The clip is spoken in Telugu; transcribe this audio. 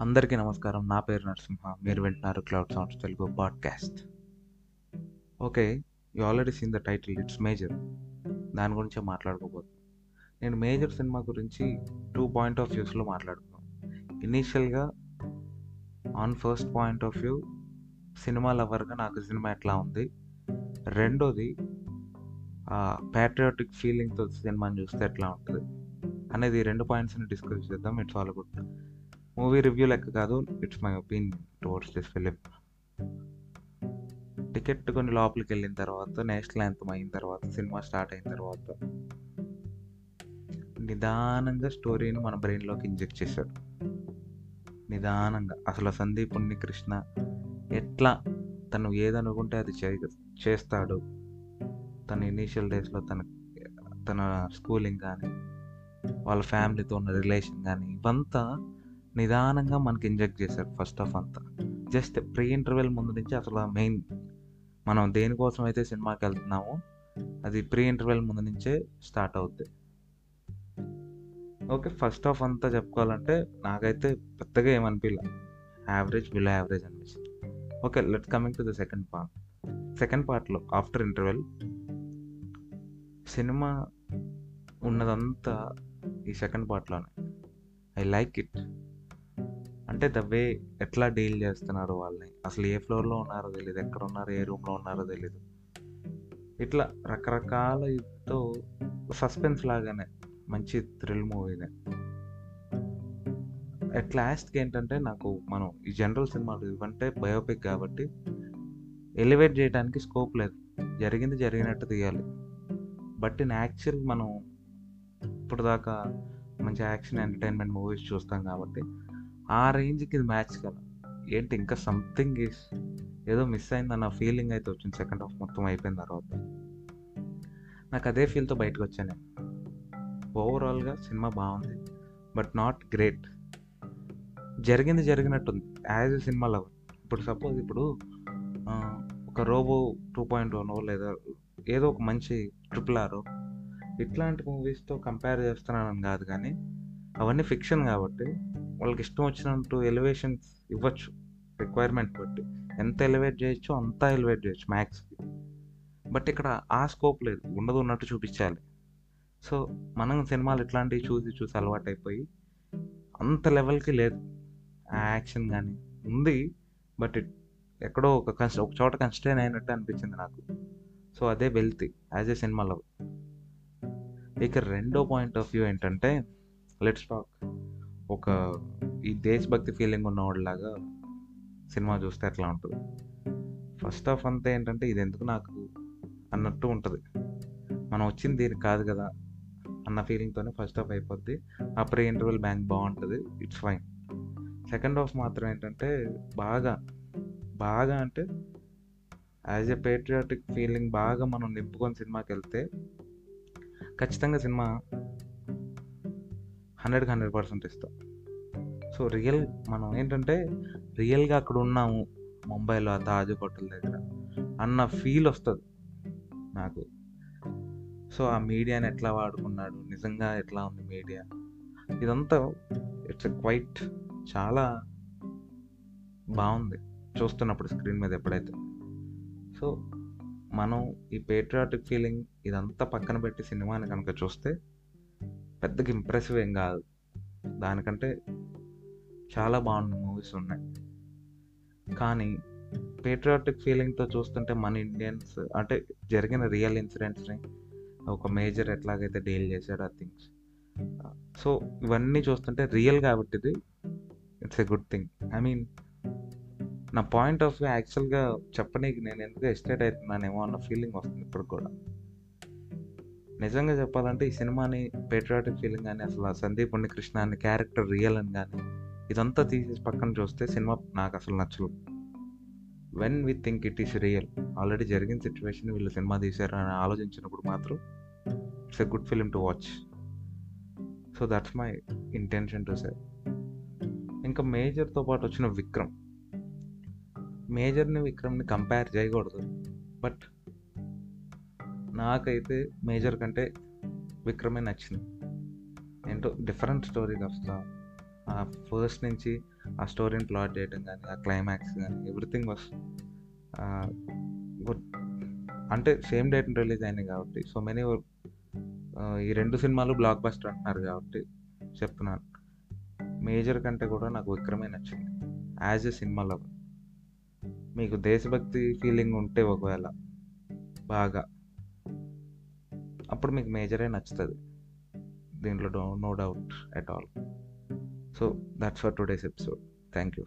అందరికీ నమస్కారం. నా పేరు నరసింహ. మీరు వింటున్నారు Cloud Sounds Telugu podcast okay you already seen the title it's Major దాని గురించే మాట్లాడుకోబోతున్నాను నేను మేజర్ సినిమా గురించి టూ పాయింట్ ఆఫ్ వ్యూస్లో మాట్లాడుకున్నాను ఇనీషియల్గా on first point of view cinema లవర్గా నాకు సినిమా ఎట్లా ఉంది? రెండోది ప్యాట్రియాటిక్ ఫీలింగ్తో సినిమాని చూస్తే ఎట్లా ఉంటుంది? అనేది రెండు పాయింట్స్ని డిస్కస్ చేద్దాం. It's all good movie review లెక్క కాదు. It's my opinion towards this film ticket కొన్ని లోపలికి వెళ్ళిన తర్వాత నేషనల్ యాంథమ్ అయిన తర్వాత సినిమా స్టార్ట్ అయిన తర్వాత నిదానంగా స్టోరీని మన బ్రెయిన్లోకి ఇంజెక్ట్ చేశాడు. నిదానంగా. అసలు సందీప్ కృష్ణ ఎట్లా తను ఏదనుకుంటే అది చే చేస్తాడు. తన ఇనీషియల్ డేస్లో తన తన స్కూలింగ్ కానీ వాళ్ళ ఫ్యామిలీతో ఉన్న రిలేషన్ కానీ ఇవంతా నిదానంగా మనకి ఇంజెక్ట్ చేశారు ఫస్ట్ ఆఫ్ అంతా. జస్ట్ ప్రీ ఇంటర్వెల్ ముందు నుంచి అసలు మెయిన్ మనం దేనికోసం అయితే సినిమాకి వెళ్తున్నామో అది ప్రీ ఇంటర్వెల్ ముందు నుంచే స్టార్ట్ అవుద్ది. ఓకే ఫస్ట్ ఆఫ్ అంతా చెప్పుకోవాలంటే నాకైతే పెద్దగా ఏమనిపించలే యావరేజ్ బిలో యావరేజ్ అనిపించింది okay let coming to the second part second పార్ట్లో ఆఫ్టర్ ఇంటర్వెల్ సినిమా ఉన్నదంతా ఈ సెకండ్ పార్ట్లోనే ఐ లైక్ ఇట్ అంటే ద వే ఎట్లా డీల్ చేస్తున్నారు వాళ్ళని? అసలు ఏ ఫ్లోర్లో ఉన్నారో తెలియదు ఎక్కడ ఉన్నారో ఏ రూమ్లో ఉన్నారో తెలియదు ఇట్లా రకరకాల ఇతో సస్పెన్స్ లాగానే మంచి థ్రిల్ మూవీనే. అట్ లాస్ట్కి ఏంటంటే నాకు మనం ఈ జనరల్ సినిమాలు ఇవంటే బయోపిక్ కాబట్టి ఎలివేట్ చేయడానికి స్కోప్ లేదు. జరిగింది జరిగినట్టు తీయాలి. బట్ ఇన్ యాక్చువల్ మనం ఇప్పుడు దాకా మంచి యాక్షన్ ఎంటర్టైన్మెంట్ మూవీస్ చూస్తాం కాబట్టి ఆ రేంజ్కి ఇది మ్యాచ్ కదా. ఏంటి ఇంకా సంథింగ్ ఈస్ ఏదో మిస్ అయిందన్న ఫీలింగ్ అయితే వచ్చింది సెకండ్ హాఫ్ మొత్తం అయిపోయిన తర్వాత. నాకు అదే ఫీల్తో బయటకు వచ్చాను. ఓవరాల్గా సినిమా బాగుంది. బట్ నాట్ గ్రేట్ జరిగింది జరిగినట్టుంది. యాజ్ ఎ సినిమా లవర్ ఇప్పుడు సపోజ్ ఇప్పుడు ఒక రోబో టూ పాయింట్ వన్ లేదా ఏదో ఒక మంచి ట్రిపుల్ ఆరో ఇట్లాంటి మూవీస్తో కంపేర్ చేస్తున్నానని కాదు కానీ అవన్నీ ఫిక్షన్ కాబట్టి వాళ్ళకి ఇష్టం వచ్చినట్టు ఎలివేషన్స్ ఇవ్వచ్చు రిక్వైర్మెంట్ బట్టి. ఎంత ఎలివేట్ చేయొచ్చో అంతా ఎలివేట్ చేయొచ్చు మ్యాథ్స్ బట్ ఇక్కడ ఆ స్కోప్ లేదు ఉండదు ఉన్నట్టు చూపించాలి. సో మనం సినిమాలు ఇట్లాంటివి చూసి చూసి అలవాటు అయిపోయి అంత లెవెల్కి లేదు. ఆ యాక్షన్ కానీ ఉంది బట్ ఇట్ ఎక్కడో ఒక కన్స్ ఒక చోట కన్స్టైన్ అయినట్టు అనిపించింది నాకు. సో అదే వెల్త్ యాజ్ ఏ సినిమాలో ఇక రెండో పాయింట్ ఆఫ్ వ్యూ ఏంటంటే లెట్స్ టాక్ ఒక ఈ దేశభక్తి ఫీలింగ్ ఉన్నవాడిలాగా సినిమా చూస్తే ఎట్లా ఉంటుంది. ఫస్ట్ ఆఫ్ అంతా ఏంటంటే ఇది ఎందుకు నాకు అన్నట్టు ఉంటుంది. మనం వచ్చింది దీనికి కాదు కదా అన్న ఫీలింగ్తోనే ఫస్ట్ హాఫ్ అయిపోద్ది. ఆ ప్రీ ఇంటర్వెల్ బ్యాంక్ బాగుంటుంది. ఇట్స్ ఫైన్ సెకండ్ హాఫ్ మాత్రం ఏంటంటే బాగా బాగా అంటే యాజ్ ఎ పేట్రియాటిక్ ఫీలింగ్ బాగా మనం నింపుకొని సినిమాకి వెళ్తే ఖచ్చితంగా సినిమా హండ్రెడ్కి హండ్రెడ్ పర్సెంట్ ఇస్తాం. సో రియల్ మనం ఏంటంటే రియల్గా అక్కడ ఉన్నాము ముంబైలో ఆ తాజ్ హోటల్ దగ్గర అన్న ఫీల్ వస్తుంది నాకు. సో ఆ మీడియాని ఎట్లా వాడుకున్నాడు నిజంగా ఎట్లా ఉంది మీడియా? ఇదంతా ఇట్స్ క్వైట్ చాలా బాగుంది చూస్తున్నప్పుడు స్క్రీన్ మీద ఎప్పుడైతే. సో మనం ఈ పేట్రియాటిక్ ఫీలింగ్ ఇదంతా పక్కన పెట్టి సినిమాని కనుక చూస్తే పెద్దగా ఇంప్రెసివ్ ఏం కాదు. దానికంటే చాలా బాగున్న మూవీస్ ఉన్నాయి. కానీ పేట్రియాటిక్ ఫీలింగ్తో చూస్తుంటే మన ఇండియన్స్ అంటే జరిగిన రియల్ ఇన్సిడెంట్స్ని ఒక మేజర్ ఎట్లాగైతే డీల్ చేశాడు ఆ థింగ్స్ సో ఇవన్నీ చూస్తుంటే రియల్ కాబట్టి ఇది it's a good thing I mean నా పాయింట్ ఆఫ్ వ్యూ యాక్చువల్గా చెప్పనీకి నేను ఎందుకు ఎస్టేట్ అవుతున్నానేమో అన్న ఫీలింగ్ వస్తుంది ఇప్పుడు కూడా. నిజంగా చెప్పాలంటే ఈ సినిమాని పేట్రియాటిక్ ఫీలింగ్ కానీ అసలు సందీప్ ఉండి కృష్ణ అనే క్యారెక్టర్ రియల్ అని కానీ ఇదంతా తీసేసి పక్కన చూస్తే సినిమా నాకు అసలు నచ్చలేదు when we think it is real already జరిగిన సిచ్యువేషన్ వీళ్ళు సినిమా తీశారు అని ఆలోచించినప్పుడు మాత్రం it's a good film to watch so that's my intention to say ఇంకా మేజర్తో పాటు వచ్చిన విక్రమ్. మేజర్ని విక్రమ్ని కంపేర్ చేయకూడదు. బట్ నాకైతే మేజర్ కంటే విక్రమే నచ్చింది. ఏంటో డిఫరెంట్ స్టోరీ వస్తా ఆ ఫస్ట్ నుంచి ఆ స్టోరీని ప్లాట్ చేయడం కానీ ఆ క్లైమాక్స్ కానీ ఎవ్రీథింగ్ వాస్ గుడ్. అంటే సేమ్ డేట్ రిలీజ్ అయినాయి కాబట్టి సో మెనీ ఈ రెండు సినిమాలు బ్లాక్ బస్టర్ అంటున్నారు కాబట్టి చెప్తున్నాను. మేజర్ కంటే కూడా నాకు విక్రమే నచ్చింది యాజ్ ఎ సినిమా లవర్. మీకు దేశభక్తి ఫీలింగ్ ఉంటే ఒకవేళ బాగా. అప్పుడు మీకు మేజరే నచ్చుతుంది. దీంట్లో no doubt at all so that's for today's episode thank you